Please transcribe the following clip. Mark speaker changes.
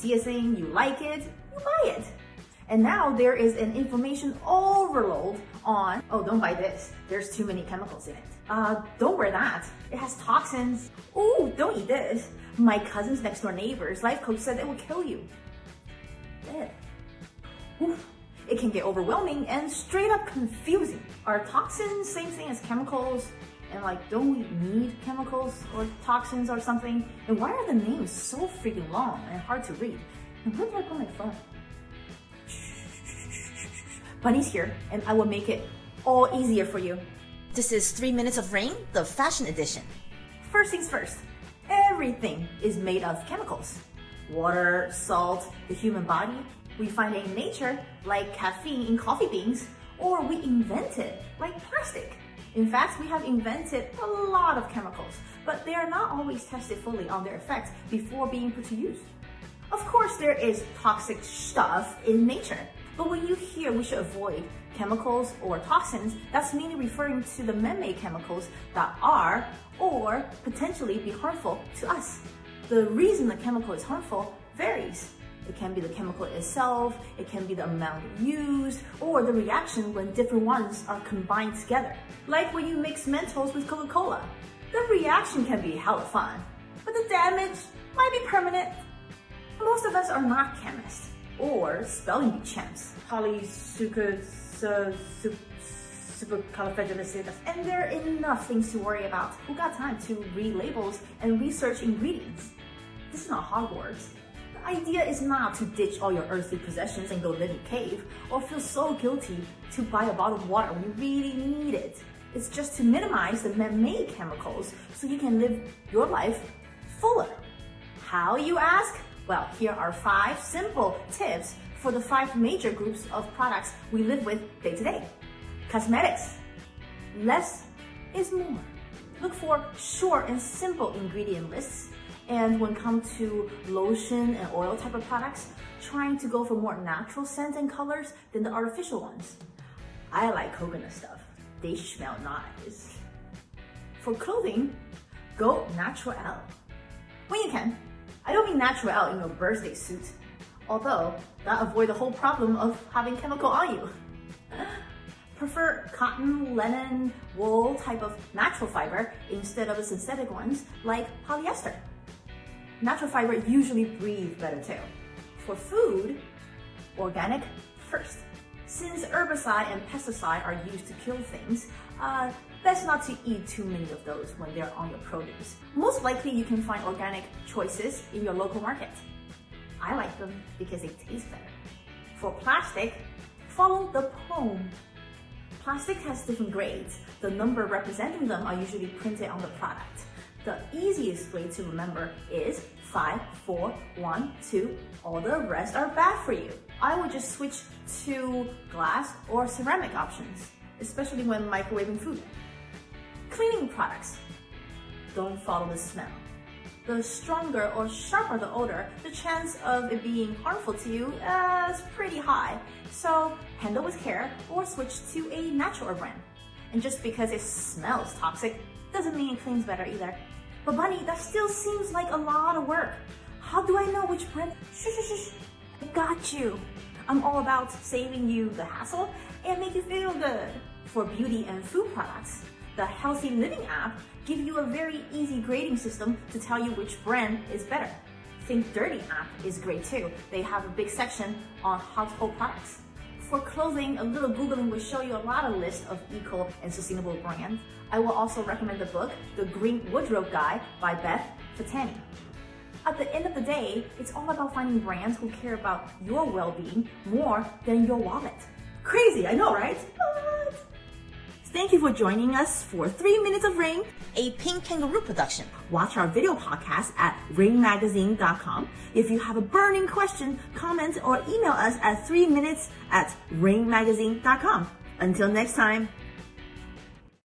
Speaker 1: see a thing, you like it, you buy it. And now there is an information overload on, oh, don't buy this. There's too many chemicals in it. Uh, don't wear that. It has toxins. Oh, don't eat this. My cousin's next door neighbor's life coach said it will kill you. Dead. Oof. It can get overwhelming and straight up confusing. Are toxins the same thing as chemicals? And like, don't we need chemicals or toxins or something? And why are the names so freaking long and hard to read? And where did I put my phone? Bunny's here, and I will make it all easier for you.
Speaker 2: This is 3 Minutes of Rain, the fashion edition.
Speaker 1: First things first, everything is made of chemicals. Water, salt, the human body, we find it in nature, like caffeine in coffee beans, or we invent it, like plastic. In fact, we have invented a lot of chemicals, but they are not always tested fully on their effects before being put to use. Of course, there is toxic stuff in nature, but when you hear we should avoid chemicals or toxins, that's mainly referring to the man-made chemicals that are or potentially be harmful to us. The reason the chemical is harmful varies. It can be the chemical itself, it can be the amount used, or the reaction when different ones are combined together. Like when you mix Mentos with Coca-Cola. The reaction can be hella fun, but the damage might be permanent. Most of us are not chemists or spelling bee champs. Polysucralfragilistic and there are enough things to worry about. Who got time to read labels and research ingredients? This is not Hogwarts. Idea is not to ditch all your earthly possessions and go live in a cave, or feel so guilty to buy a bottle of water when you really need it. It's just to minimize the man-made chemicals so you can live your life fuller. How, you ask? Well, here are five simple tips for the five major groups of products we live with day to day. Cosmetics. Less is more. Look for short and simple ingredient lists and when it comes to lotion and oil type of products, trying to go for more natural scents and colors than the artificial ones. I like coconut stuff. They smell nice. For clothing, go natural. When you can. I don't mean natural in your birthday suit, although that avoid the whole problem of having chemical on you. Prefer cotton, linen, wool type of natural fiber instead of the synthetic ones like polyester natural fiber usually breathe better too. For food, organic first. Since herbicide and pesticide are used to kill things, uh, best not to eat too many of those when they're on your produce. Most likely you can find organic choices in your local market. I like them because they taste better. For plastic, follow the POM. Plastic has different grades. The number representing them are usually printed on the product. The easiest way to remember is 5, 4, 1, 2, all the rest are bad for you. I would just switch to glass or ceramic options, especially when microwaving food. Cleaning products. Don't follow the smell. The stronger or sharper the odor, the chance of it being harmful to you uh, is pretty high. So handle with care or switch to a natural brand. And just because it smells toxic doesn't mean it cleans better either. But Bunny, that still seems like a lot of work. How do I know which brand? Shh, shh, shh. I got you. I'm all about saving you the hassle and make you feel good. For beauty and food products, the Healthy Living app gives you a very easy grading system to tell you which brand is better. Think Dirty app is great too. They have a big section on household products. For clothing, a little Googling will show you a lot of lists of eco and sustainable brands. I will also recommend the book, The Green Wardrobe Guide by Beth Fatani. At the end of the day, it's all about finding brands who care about your well-being more than your wallet. Crazy, I know, right? For joining us for 3 Minutes of Rain,
Speaker 2: a Pink Kangaroo production.
Speaker 1: Watch our video podcast at rainmagazine.com. If you have a burning question, comment, or email us at 3 minutes at rainmagazine.com. Until next time.